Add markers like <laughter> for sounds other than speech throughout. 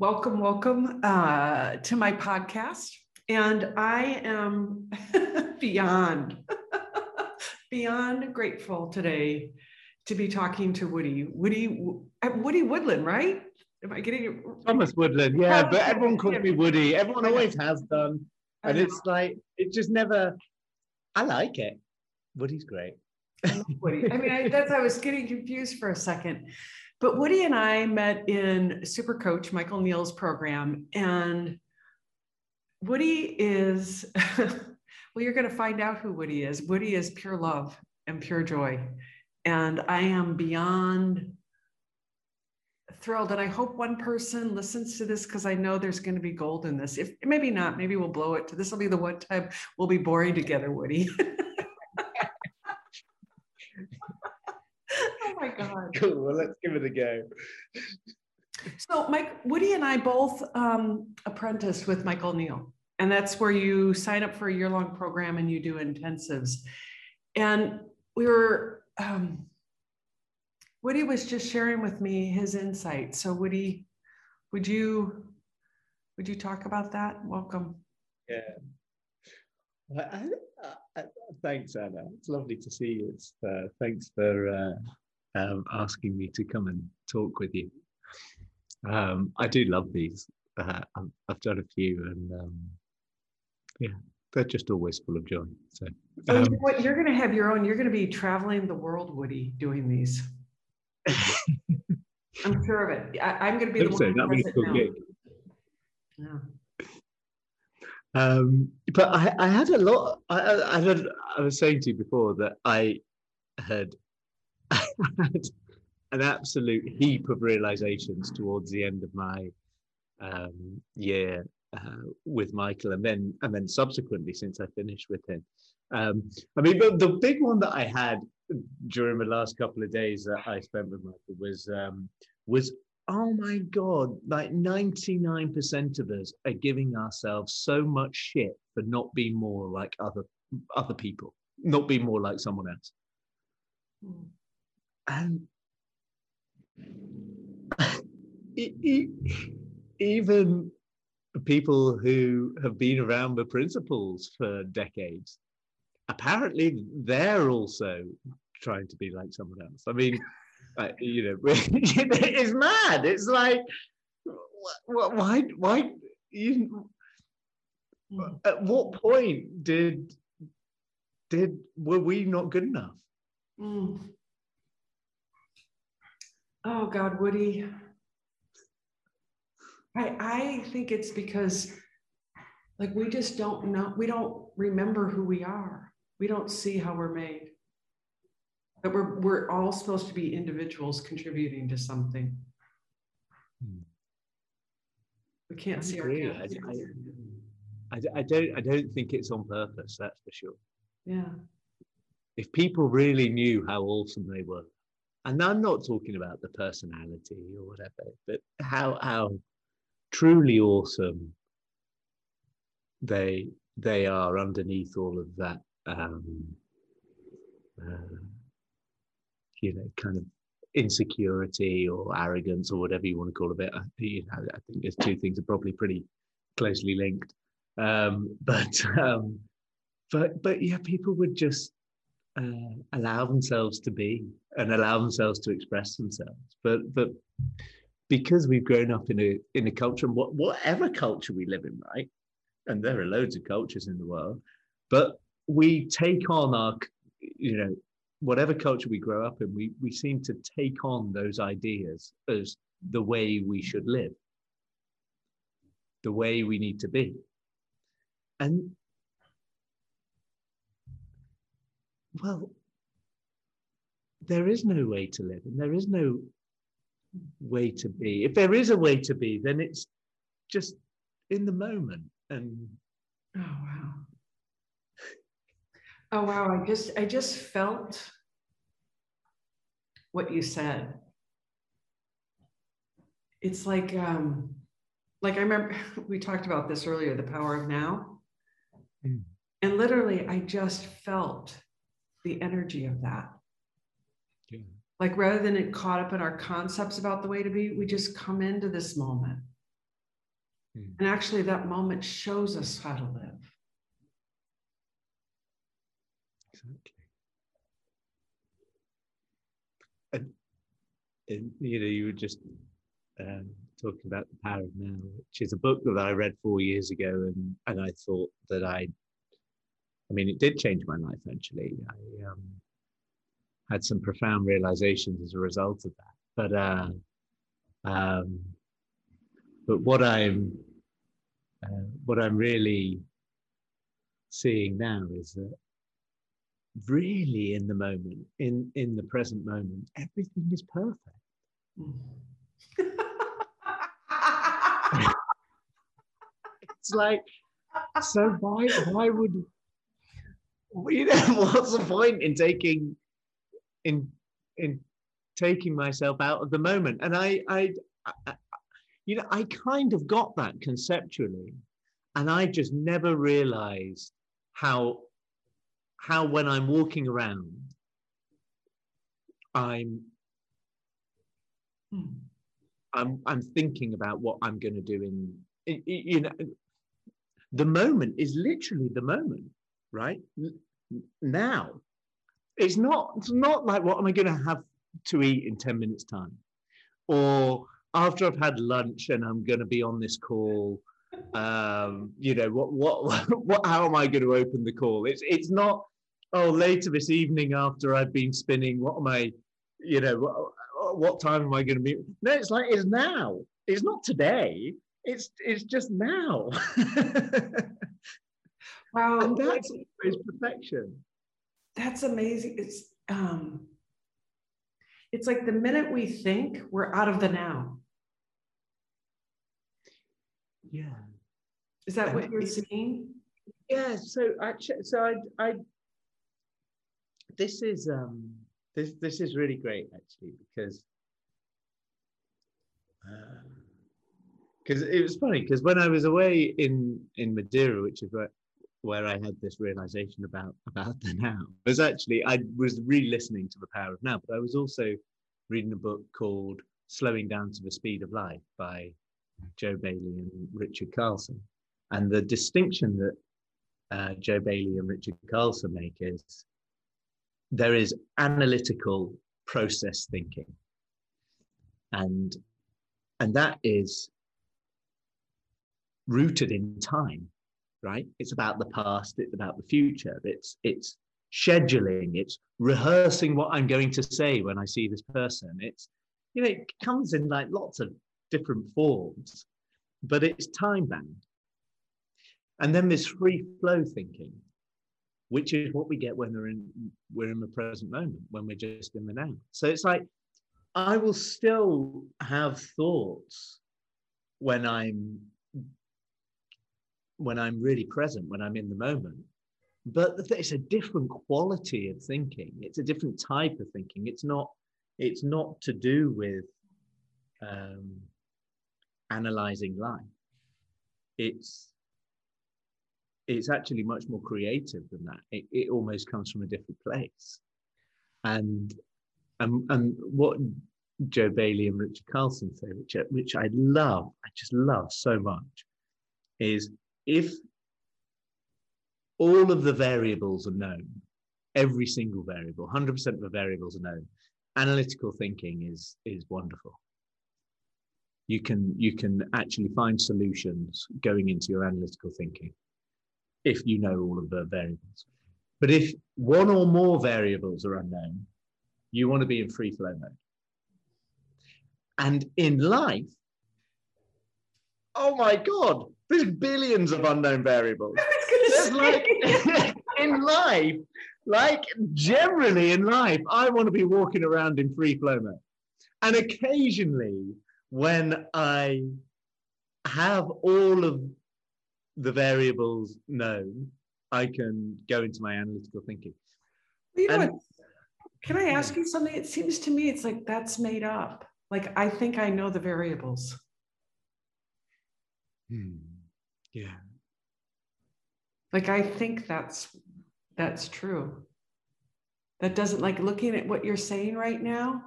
Welcome, welcome uh, to my podcast. And I am <laughs> beyond, <laughs> beyond grateful today to be talking to Woody. Woody, uh, Woody Woodland, right? Am I getting it? Thomas Woodland, yeah, but everyone calls me Woody. Everyone always has done. And it's like, it just never, I like it. Woody's great. I Woody. I mean, I, that's, I was getting confused for a second. But Woody and I met in Super Coach Michael Neill's program, and Woody is, <laughs> well, you're going to find out who Woody is. Woody is pure love and pure joy. And I am beyond thrilled. And I hope one person listens to this because I know there's going to be gold in this. If maybe not, maybe we'll blow it. to This will be the one time we'll be boring together, Woody. <laughs> my God. <laughs> Cool. Well, let's give it a go. So, Mike, Woody and I both um, apprenticed with Michael Neill, and that's where you sign up for a year long program and you do intensives. And we were, um, Woody was just sharing with me his insight. So, Woody, would you would you talk about that? Welcome. Yeah. Well, I, I, thanks, Anna. It's lovely to see you. It's, uh, thanks for uh, um, asking me to come and talk with you. Um, I do love these. Uh, I've done a few, and um, yeah, they're just always full of joy. So, so um, what you're going to have your own. You're going to be traveling the world, Woody, doing these. <laughs> I'm sure of it. I, am going to be the one. So. That'd be cool gig. Yeah. Um, but I, I had a lot. I, I, had, I was saying to you before that I had <laughs> an absolute heap of realizations towards the end of my um, year uh, with Michael, and then and then subsequently since I finished with him. Um, I mean, but the big one that I had during the last couple of days that I spent with Michael was um, was oh my god, like ninety nine percent of us are giving ourselves so much shit for not being more like other other people, not being more like someone else. Mm and even people who have been around the principles for decades, apparently they're also trying to be like someone else. I mean, you know, <laughs> it's mad. It's like, why, why, you, at what point did, did, were we not good enough? Mm. Oh God, Woody. I I think it's because like we just don't know, we don't remember who we are. We don't see how we're made. That we're we're all supposed to be individuals contributing to something. Hmm. We can't I see agree. our I, I, I don't I don't think it's on purpose, that's for sure. Yeah. If people really knew how awesome they were, and I'm not talking about the personality or whatever, but how how truly awesome they they are underneath all of that um, uh, you know kind of insecurity or arrogance or whatever you want to call it. I, you know, I think those two things are probably pretty closely linked. Um, <laughs> but um, but but yeah, people would just uh, allow themselves to be and allow themselves to express themselves. But but because we've grown up in a in a culture, what, whatever culture we live in, right? And there are loads of cultures in the world, but we take on our, you know, whatever culture we grow up in, we we seem to take on those ideas as the way we should live, the way we need to be. And well, there is no way to live and there is no way to be. If there is a way to be, then it's just in the moment and oh wow oh wow i just i just felt what you said it's like um like i remember <laughs> we talked about this earlier the power of now mm. and literally i just felt the energy of that yeah. like rather than it caught up in our concepts about the way to be we just come into this moment mm. and actually that moment shows us how to live exactly and, and you know you were just um, talking about the power of now, which is a book that I read four years ago, and and I thought that I, I mean, it did change my life. Actually, I um, had some profound realizations as a result of that. But uh, um, but what I'm uh, what I'm really seeing now is that really in the moment, in in the present moment, everything is perfect. Mm <laughs> <laughs> it's like, so why why would you know <laughs> what's the point in taking in in taking myself out of the moment? And I I, I you know I kind of got that conceptually, and I just never realized how how when I'm walking around, I'm hmm. I'm I'm thinking about what I'm going to do in, in, you know the moment is literally the moment right now it's not it's not like what am I going to have to eat in 10 minutes time or after I've had lunch and I'm going to be on this call um you know what what <laughs> what how am I going to open the call it's it's not oh later this evening after I've been spinning what am I you know what time am I going to be? No, it's like it's now. It's not today. It's it's just now. <laughs> wow, and that's is perfection. That's amazing. It's um, it's like the minute we think, we're out of the now. Yeah. Is that and what you're seeing? Yeah. So actually, so I, I, this is um this this is really great actually because because uh, it was funny because when I was away in in Madeira, which is where where I had this realization about about the now, was actually I was re-listening to the power of now, but I was also reading a book called Slowing Down to the Speed of Life by Joe Bailey and Richard Carlson, and the distinction that uh, Joe Bailey and Richard Carlson make is there is analytical process thinking. And, and that is rooted in time, right? It's about the past, it's about the future, it's, it's scheduling, it's rehearsing what I'm going to say when I see this person. It's, you know, it comes in like lots of different forms, but it's time bound. And then there's free flow thinking, which is what we get when we're in we're in the present moment when we're just in the now so it's like i will still have thoughts when i'm when i'm really present when i'm in the moment but it's a different quality of thinking it's a different type of thinking it's not it's not to do with um, analyzing life it's it's actually much more creative than that. It, it almost comes from a different place. And and and what Joe Bailey and Richard Carlson say, which which I love, I just love so much, is if all of the variables are known, every single variable, 100% of the variables are known, analytical thinking is is wonderful. You can you can actually find solutions going into your analytical thinking if you know all of the variables. But if one or more variables are unknown, you want to be in free flow mode. And in life, oh my God, there's billions of unknown variables. Like, <laughs> in life, like generally in life, I want to be walking around in free flow mode. And occasionally, when I have all of the variables known, I can go into my analytical thinking. You know, And- can I ask you something? It seems to me it's like that's made up. Like I think I know the variables. Hmm. Yeah. Like I think that's that's true. That doesn't like looking at what you're saying right now.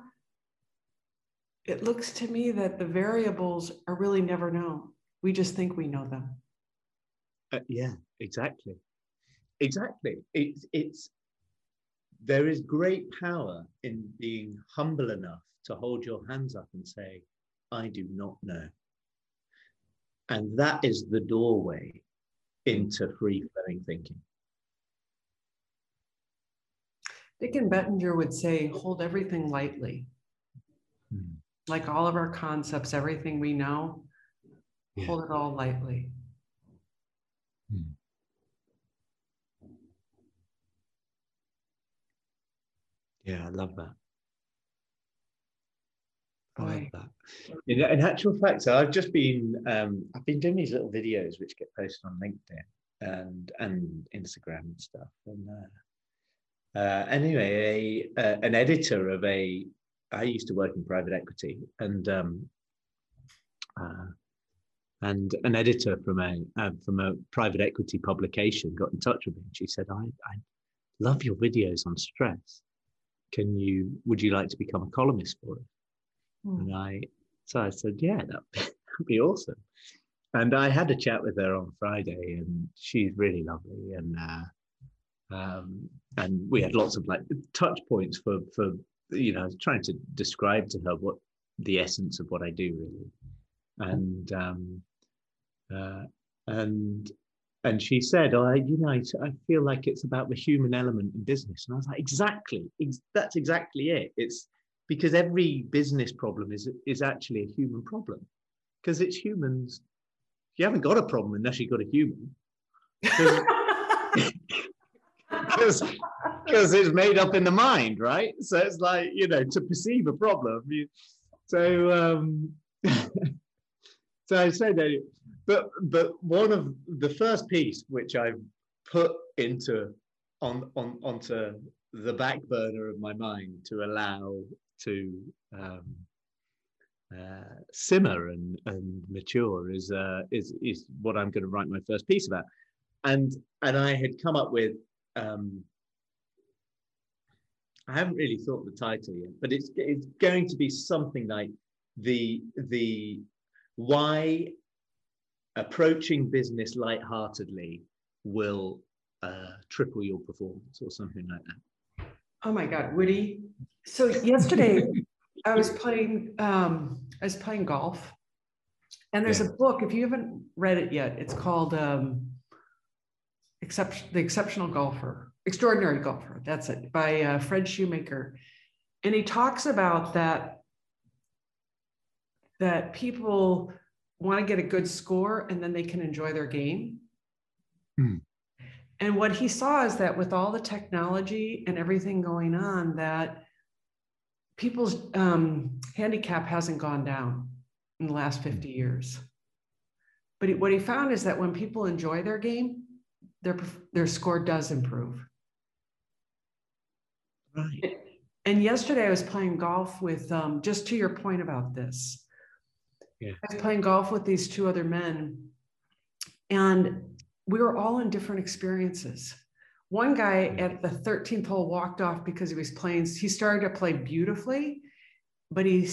It looks to me that the variables are really never known. We just think we know them. Uh, yeah, exactly. Exactly. It's it's there is great power in being humble enough to hold your hands up and say, I do not know. And that is the doorway into free flowing thinking. Dicken Bettinger would say, hold everything lightly. Hmm. Like all of our concepts, everything we know, Yeah. hold it all lightly. Yeah, I love that. I love that. In, in actual fact, so I've just been um, I've been doing these little videos which get posted on LinkedIn and and Instagram and stuff. And uh, uh, anyway, a, uh, an editor of a I used to work in private equity and um, uh, and an editor from a uh, from a private equity publication got in touch with me. And she said, "I I love your videos on stress. Can you would you like to become a columnist for it?" Hmm. And I, so I said, yeah, <laughs> that'd be awesome. And I had a chat with her on Friday, and she's really lovely, and uh, um, and we had lots of like touch points for for you know trying to describe to her what the essence of what I do really, and um, uh, and and she said, "Oh, I, you know, I, I feel like it's about the human element in business," and I was like, "Exactly, ex- that's exactly it. It's because every business problem is is actually a human problem. Because it's humans. You haven't got a problem unless you've got a human. Because <laughs> it's made up in the mind right? So it's like you know to perceive a problem you, so um <laughs> so i say that but but one of the first piece which i've put into on on onto the back burner of my mind to allow to um, uh, simmer and, and mature is uh, is is what I'm going to write my first piece about, and and I had come up with um, I haven't really thought the title yet, but it's it's going to be something like the the why approaching business lightheartedly will uh, triple your performance or something like that. Oh my God, Woody. So <laughs> yesterday I was playing um I was playing golf. And there's Yeah. a book, if you haven't read it yet, it's called um Exception The Exceptional Golfer, Extraordinary Golfer. That's it, by uh, Fred Shoemaker. And he talks about that that people want to get a good score and then they can enjoy their game. Hmm. And what he saw is that with all the technology and everything going on, that people's um, handicap hasn't gone down in the last 50 years. But he- what he found is that when people enjoy their game, their, their score does improve. Right. And yesterday I was playing golf with, um, just to your point about this. Yeah. I was playing golf with these two other men, and we were all in different experiences. One guy mm. at the 13th hole walked off because he was playing, he started to play beautifully, but he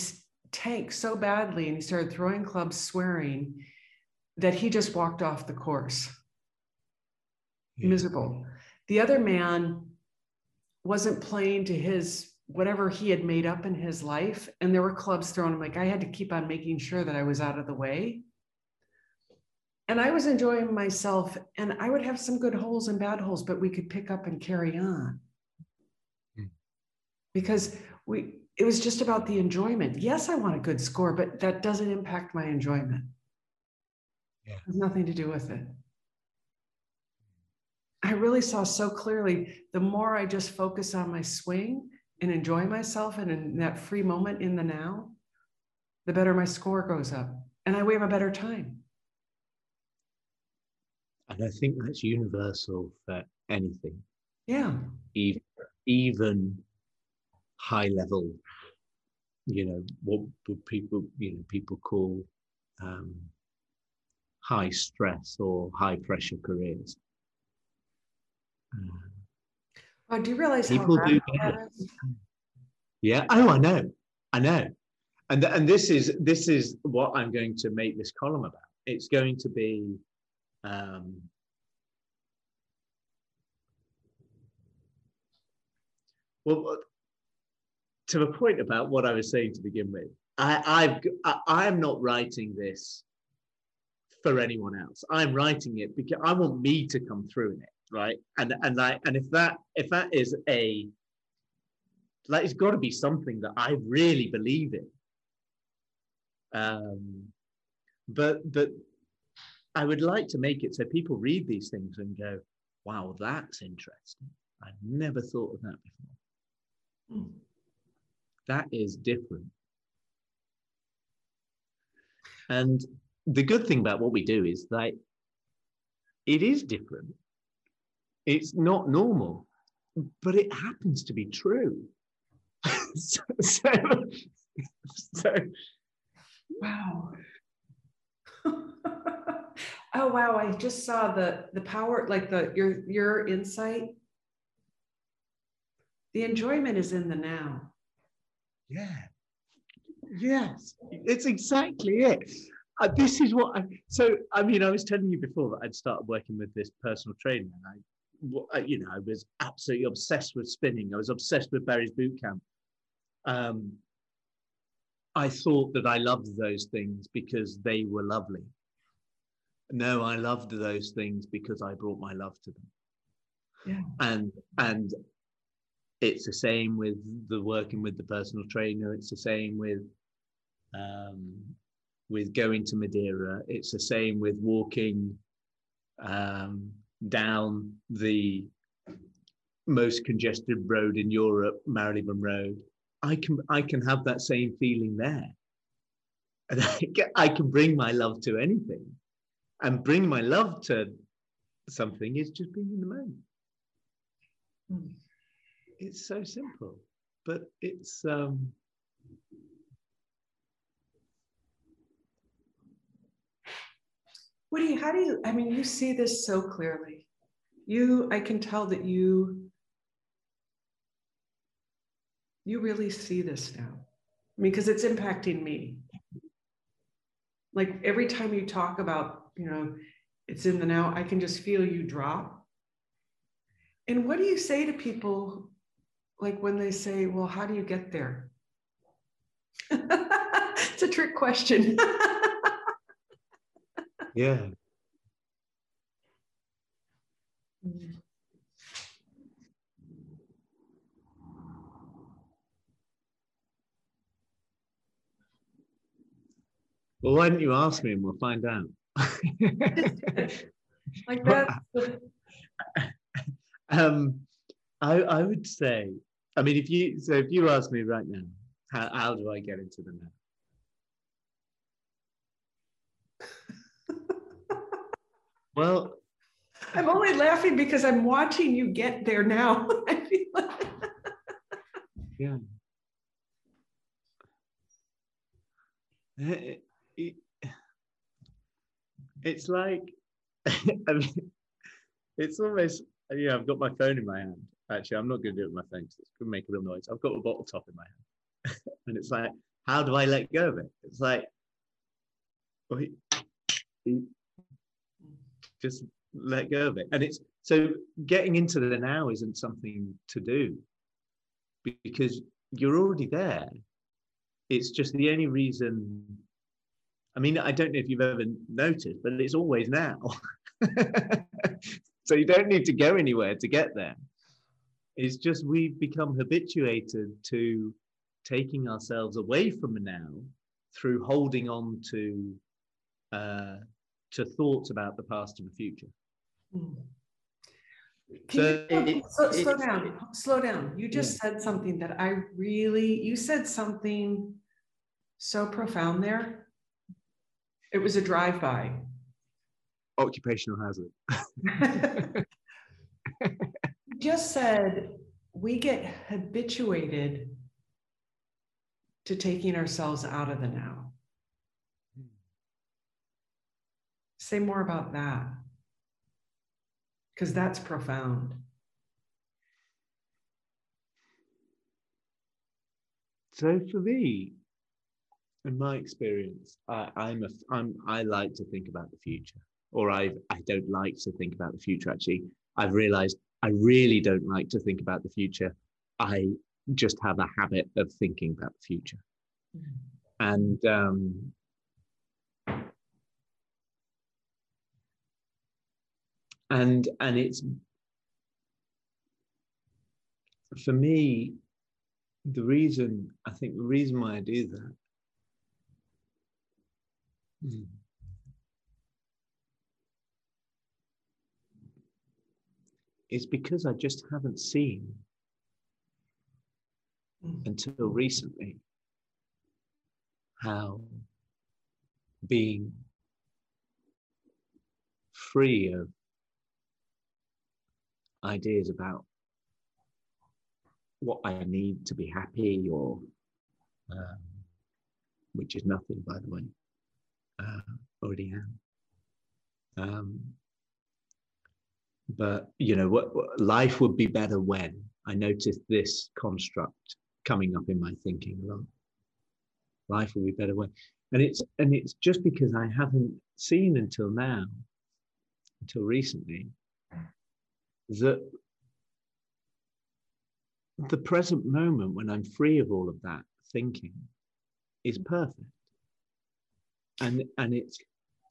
tanked so badly and he started throwing clubs, swearing that he just walked off the course Yeah. miserable. The other man wasn't playing to his whatever he had made up in his life, and there were clubs thrown. I'm like, I had to keep on making sure that I was out of the way. And I was enjoying myself, and I would have some good holes and bad holes, but we could pick up and carry on. Hmm. Because we it was just about the enjoyment. Yes, I want a good score, but that doesn't impact my enjoyment. Yeah. It has nothing to do with it. I really saw so clearly the more I just focus on my swing and enjoy myself and in that free moment in the now, the better my score goes up and I have a better time. And I think that's universal for anything. Yeah. Even, even high level, you know, what would people, you know, people call um, high stress or high pressure careers. Uh, oh, do you realize people do Yeah. Oh, I know. I know. And and this is this is what I'm going to make this column about. It's going to be um, well, to the point about what I was saying to begin with, I, I've I, I'm not writing this for anyone else. I'm writing it because I want me to come through in it, right? And and I and if that if that is a like it's got to be something that I really believe in. Um, but but I would like to make it so people read these things and go, "Wow, that's interesting. I've never thought of that before." Mm. That is different. And the good thing about what we do is that it is different. It's not normal, but it happens to be true. <laughs> so, so, so, wow. <laughs> oh wow! I just saw the the power, like the your your insight. The enjoyment is in the now. Yeah. Yes, it's exactly it. Uh, this is what I, so I mean, I was telling you before that I'd started working with this personal trainer and I, you know, I was absolutely obsessed with spinning. I was obsessed with Barry's boot camp. Um, I thought that I loved those things because they were lovely. No, I loved those things because I brought my love to them. Yeah. And and it's the same with the working with the personal trainer. It's the same with um, with going to Madeira. It's the same with walking um, down the most congested road in Europe, Marylebone Road. I can I can have that same feeling there, and I can, I can bring my love to anything, and bring my love to something is just being in the moment. Mm. It's so simple, but it's um, you, how do you, I mean, you see this so clearly. You, I can tell that you, you really see this now. I mean, because it's impacting me. Like every time you talk about, you know, it's in the now, I can just feel you drop. And what do you say to people like when they say, well, how do you get there? <laughs> it's a trick question. <laughs> yeah. Well, why don't you ask me and we'll find out? <laughs> like that. <laughs> um, I, I would say, I mean, if you so if you ask me right now, how, how do I get into the now? <laughs> Well, I'm only laughing because I'm watching you get there now. yeah. It, it, it's like, <laughs> it's almost, yeah, I've got my phone in my hand. Actually, I'm not going to do it with my phone because it's going to make a real noise. I've got a bottle top in my hand. <laughs> and it's like, how do I let go of it? It's like, oh, he, he, just let go of it. And it's so getting into the now isn't something to do because you're already there. It's just the only reason. I mean, I don't know if you've ever noticed, but it's always now. <laughs> so you don't need to go anywhere to get there. It's just we've become habituated to taking ourselves away from now through holding on to uh, to thoughts about the past and the future. So you, it, slow, slow it, down, it, slow down. You just yeah. said something that I really, you said something so profound there. It was a drive by. occupational hazard. you <laughs> just said we get habituated to taking ourselves out of the now. Say more about that. Because that's profound. So for me, in my experience, I, I'm a, I'm, I like to think about the future, or I I don't like to think about the future. Actually, I've realised I really don't like to think about the future. I just have a habit of thinking about the future, mm-hmm. and um, and and it's for me the reason I think the reason why I do that mm, is because I just haven't seen until recently how being free of ideas about what I need to be happy or um, which is nothing by the way uh, already am. Um, but you know what, what, life would be better when? I noticed this construct coming up in my thinking a lot. Life will be better when and it's and it's just because I haven't seen until now until recently that the present moment when I'm free of all of that thinking is perfect. And and it's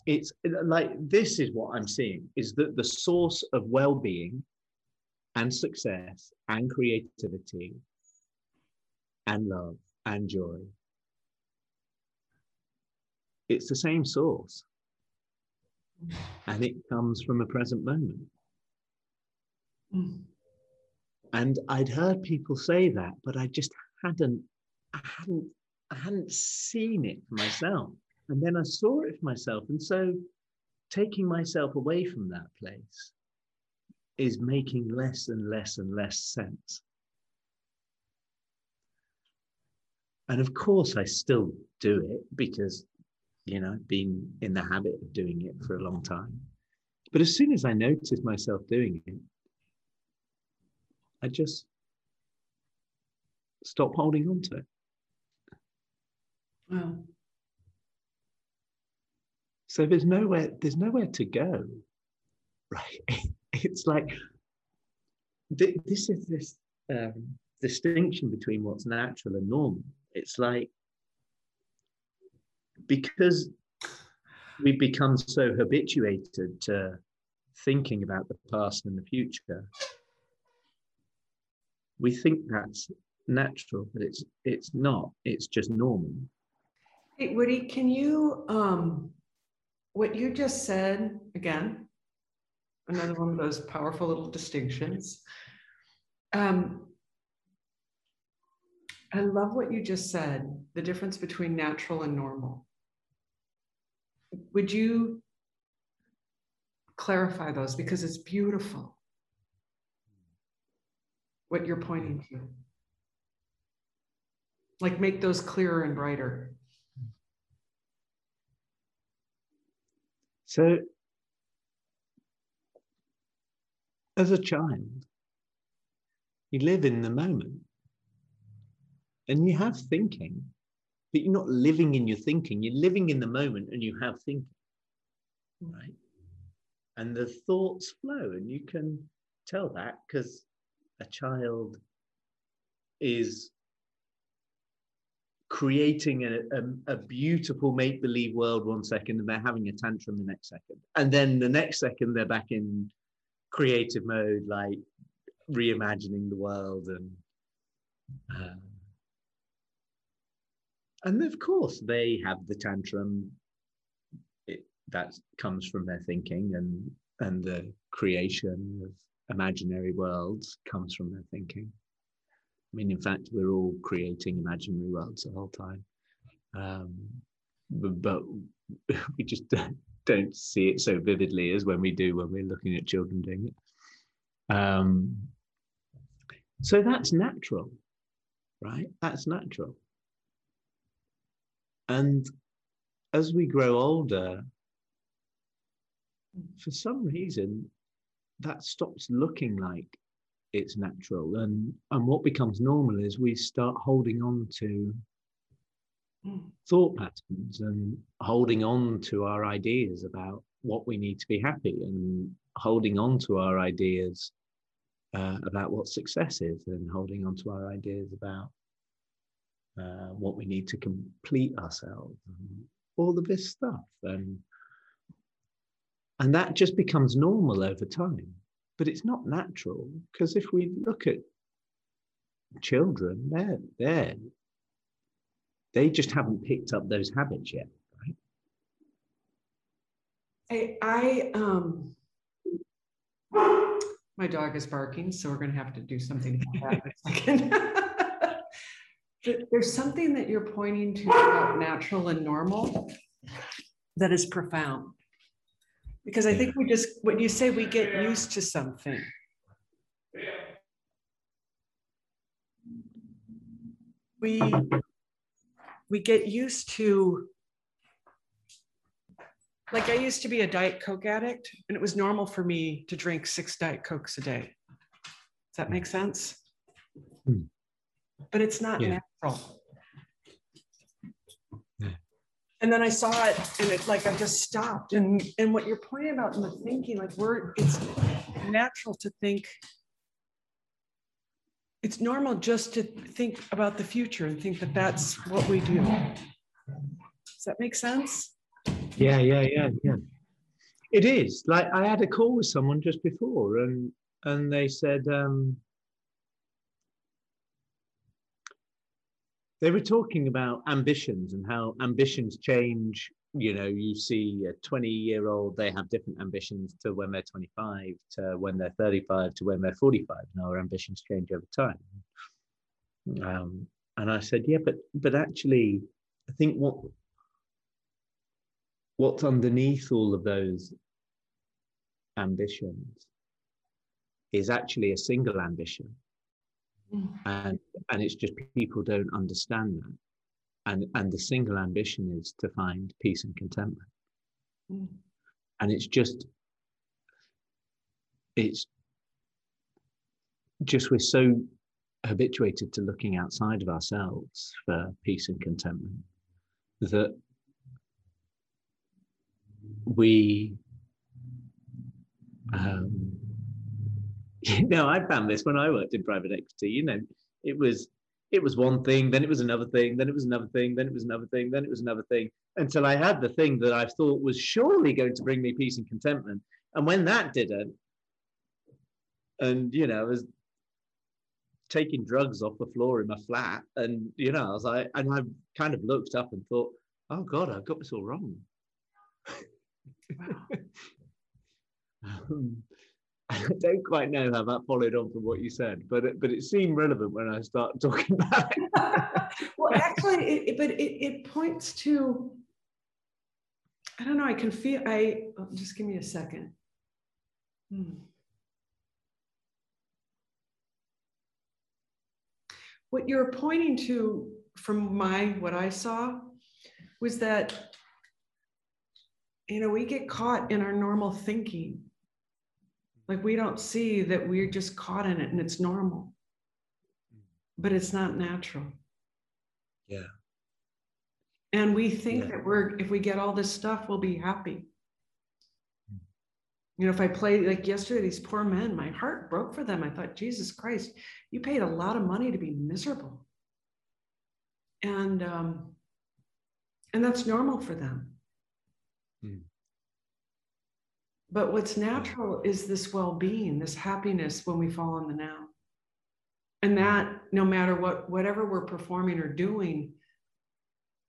it's like this is what I'm seeing is that the source of well-being and success and creativity and love and joy it's the same source and it comes from a present moment. And I'd heard people say that, but I just hadn't, I hadn't, I hadn't seen it myself. And then I saw it for myself. And so taking myself away from that place is making less and less and less sense. And of course, I still do it because, you know, I've been in the habit of doing it for a long time. But as soon as I noticed myself doing it, I just stop holding on to it. Wow. So there's nowhere, there's nowhere to go, right? <laughs> It's like this is this um, distinction between what's natural and normal. It's like because we've become so habituated to thinking about the past and the future we think that's natural, but it's it's not. It's just normal. Hey, Woody, can you um, what you just said again? Another one of those powerful little distinctions. Um, I love what you just said. The difference between natural and normal. Would you clarify those because it's beautiful what you're pointing to. Like make those clearer and brighter. So, as a child, you live in the moment and you have thinking, but you're not living in your thinking. You're living in the moment and you have thinking, mm. right? And the thoughts flow, and you can tell that because a child is creating a, a, a beautiful make believe world one second and they're having a tantrum the next second. And then the next second, they're back in creative mode, like reimagining the world. And, uh, and of course, they have the tantrum. It, that comes from their thinking and, and the creation of imaginary worlds comes from their thinking. I mean, in fact, we're all creating imaginary worlds the whole time. Um, but, but, <laughs> we just <laughs> don't see it so vividly as when we do when we're looking at children doing it. Um, so that's natural, right? That's natural. And as we grow older, for some reason, that stops looking like it's natural. And, and what becomes normal is we start holding on to thought patterns and holding on to our ideas about what we need to be happy and holding on to our ideas uh, about what success is and holding on to our ideas about uh, what we need to complete ourselves and all of this stuff. And and that just becomes normal over time but it's not natural because if we look at children they're they just haven't picked up those habits yet, right? I, I um, my dog is barking, so we're going to have to do something about that in a <laughs> second. <laughs> There's something that you're pointing to about natural and normal that is profound. Because I think we just, when you say we get used to something, we we get used to like I used to be a Diet Coke addict, and it was normal for me to drink six Diet Cokes a day. Does that make sense? Hmm. But it's not yeah. natural. Yeah. And then I saw it, and it's like I just stopped. And and what you're pointing about in the thinking, like we're it's natural to think it's normal just to think about the future and think that that's what we do. Does that make sense? Yeah, yeah, yeah, yeah. It is. Like I had a call with someone just before, and and they said um, they were talking about ambitions and how ambitions change. You know you see a 20 year old they have different ambitions to when they're 25 to when they're 35 to when they're 45 and our ambitions change over time. Um, and i said yeah but but actually i think what what's underneath all of those ambitions is actually a single ambition. And and it's just people don't understand that. And and the single ambition is to find peace and contentment. Mm. and it's just it's just we're so habituated to looking outside of ourselves for peace and contentment that we um, <laughs> you know i found this when i worked in private equity you know it was it was one thing, then it was another thing, then it was another thing, then it was another thing, then it was another thing, until I had the thing that I thought was surely going to bring me peace and contentment. And when that didn't, and you know, I was taking drugs off the floor in my flat, and you know, I was like, and I kind of looked up and thought, oh God, I've got this all wrong. <laughs> um, <laughs> don't quite know how that followed on from what you said, but it, but it seemed relevant when I started <laughs> talking about it. <laughs> well, actually, it, but it, it points to. I don't know. I can feel. I oh, just give me a second. Hmm. What you're pointing to from my what I saw was that you know we get caught in our normal thinking like we don't see that we're just caught in it and it's normal, but it's not natural. Yeah. And we think yeah. that we're, if we get all this stuff, we'll be happy. You know, if I play like yesterday, these poor men, my heart broke for them. I thought, Jesus Christ, you paid a lot of money to be miserable. And um, and that's normal for them. Mm. But what's natural is this well being, this happiness when we fall in the now. And mm. that no matter what, whatever we're performing or doing,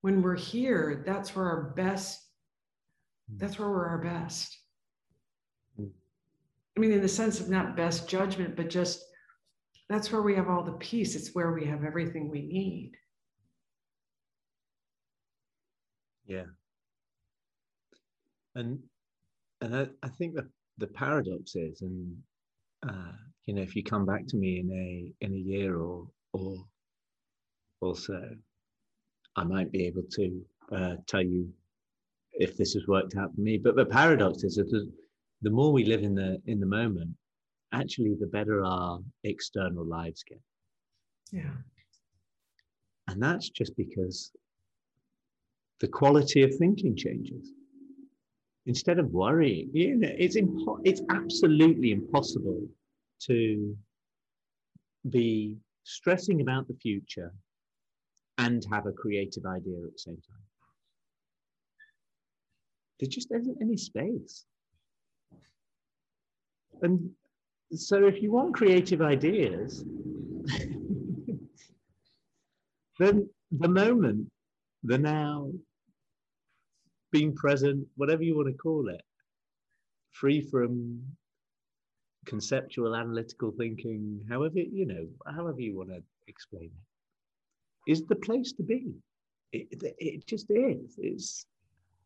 when we're here, that's where our best, mm. that's where we're our best. Mm. I mean, in the sense of not best judgment, but just that's where we have all the peace. It's where we have everything we need. Yeah. and and I, I think that the paradox is, and uh, you know, if you come back to me in a in a year or or or so, I might be able to uh, tell you if this has worked out for me. But the paradox is that the, the more we live in the in the moment, actually, the better our external lives get. Yeah. And that's just because the quality of thinking changes. Instead of worrying, you know, it's impo- it's absolutely impossible to be stressing about the future and have a creative idea at the same time. There just isn't any space. And so if you want creative ideas, <laughs> then the moment, the now, being present, whatever you want to call it, free from conceptual analytical thinking, however, you know, however you want to explain it, is the place to be. It, it just is. It's,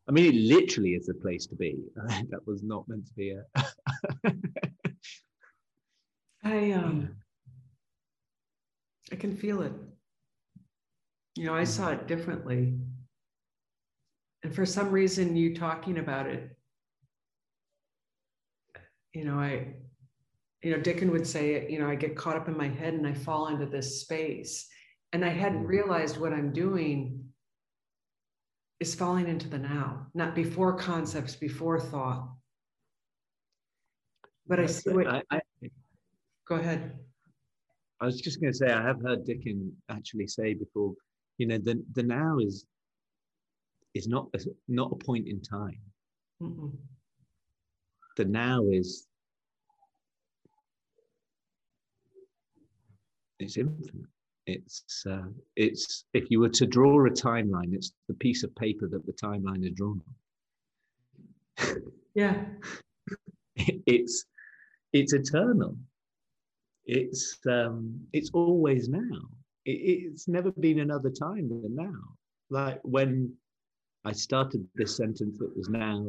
I mean, it literally is the place to be. <laughs> that was not meant to be a. <laughs> I um, I can feel it. You know, I saw it differently. And for some reason, you talking about it, you know, I, you know, Dicken would say, you know, I get caught up in my head and I fall into this space. And I hadn't mm-hmm. realized what I'm doing is falling into the now, not before concepts, before thought. But I see what. I, I, go ahead. I was just going to say, I have heard Dicken actually say before you know the the now is is not a, not a point in time. Mm the now is it's infinite. It's uh, it's if you were to draw a timeline it's the piece of paper that the timeline is drawn on. <laughs> Yeah. It's it's eternal. It's um it's always now. It, it's never been another time than now. Like when I started this sentence, it was now.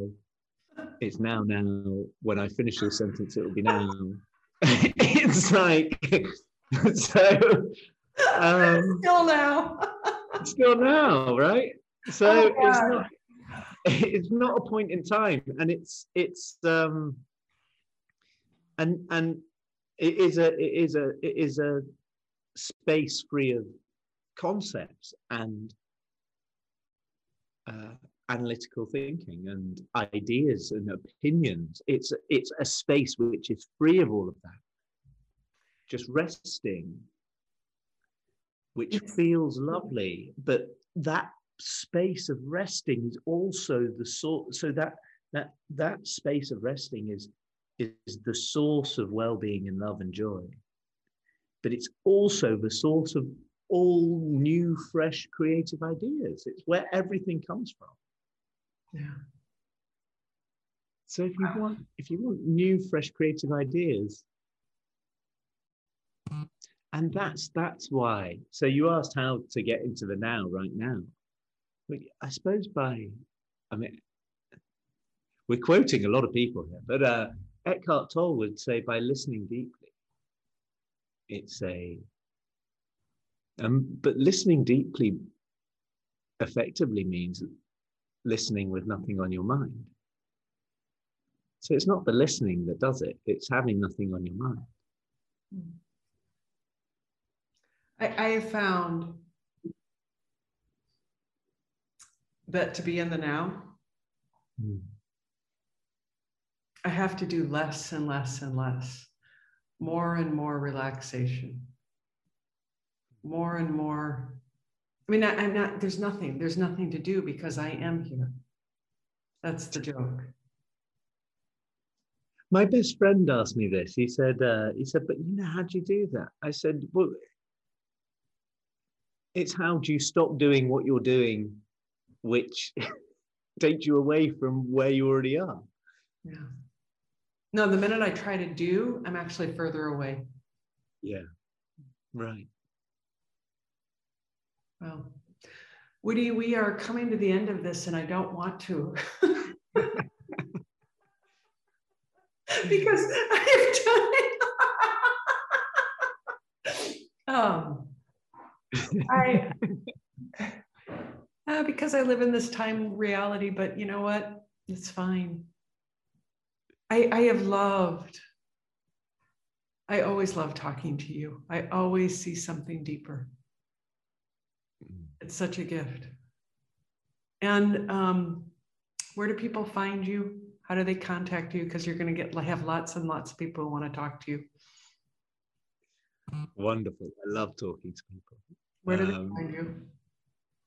It's now, now. When I finish this sentence, it will be now. <laughs> it's like, <laughs> so. Um, still now. still now, right? So oh, it's not. It's not a point in time, and it's it's um. And and it is a it is a it is a space free of concepts and uh, analytical thinking and ideas and opinions. It's it's a space which is free of all of that, just resting, which feels lovely. But that space of resting is also the sort. So that that that space of resting is is the source of well-being and love and joy but it's also the source of all new, fresh, creative ideas. It's where everything comes from. Yeah. So if you want, if you want new, fresh, creative ideas, and that's that's why. So you asked how to get into the now, right now. I suppose by, I mean, we're quoting a lot of people here, but uh, Eckhart Tolle would say by listening deeply it's a um, but listening deeply effectively means listening with nothing on your mind. So it's not the listening that does it it's having nothing on your mind. I, I have found that to be in the now mm. i have to do less and less and less more and more relaxation, more and more. I mean, I, am not, there's nothing, there's nothing to do because I am here. That's the joke. My best friend asked me this. He said, uh, he said, but you know, how do you do that? I said, well, it's how do you stop doing what you're doing, which <laughs> takes you away from where you already are. Yeah. No, the minute I try to do, I'm actually further away. Yeah. Right. Well, Woody, we are coming to the end of this, and I don't want to. <laughs> because I have done it. <laughs> um, I <laughs> uh, because I live in this time reality, but you know what? It's fine. I I have loved. I always love talking to you. I always see something deeper. It's such a gift. And um, where do people find you? How do they contact you? Because you're going to get have lots and lots of people who want to talk to you. Wonderful. I love talking to people. Where do um, they find you?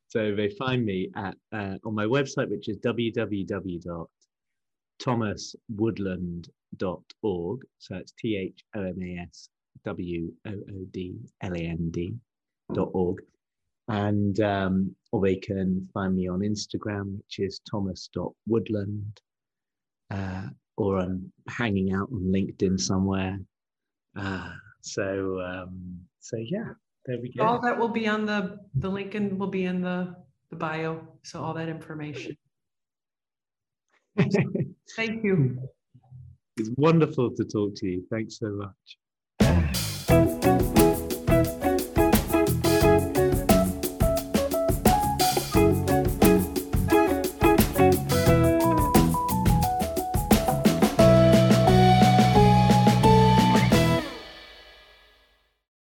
So they find me at uh, on my website, which is www.thomaswoodland.org. So it's T H O M A S W O O D L A N D dot org. And um, or they can find me on Instagram, which is thomas.woodland. Uh, or I'm hanging out on LinkedIn somewhere. Uh, so um, so yeah, there we go. All that will be on the the link and will be in the the bio. So all that information. <laughs> Thank you. It's wonderful to talk to you. Thanks so much.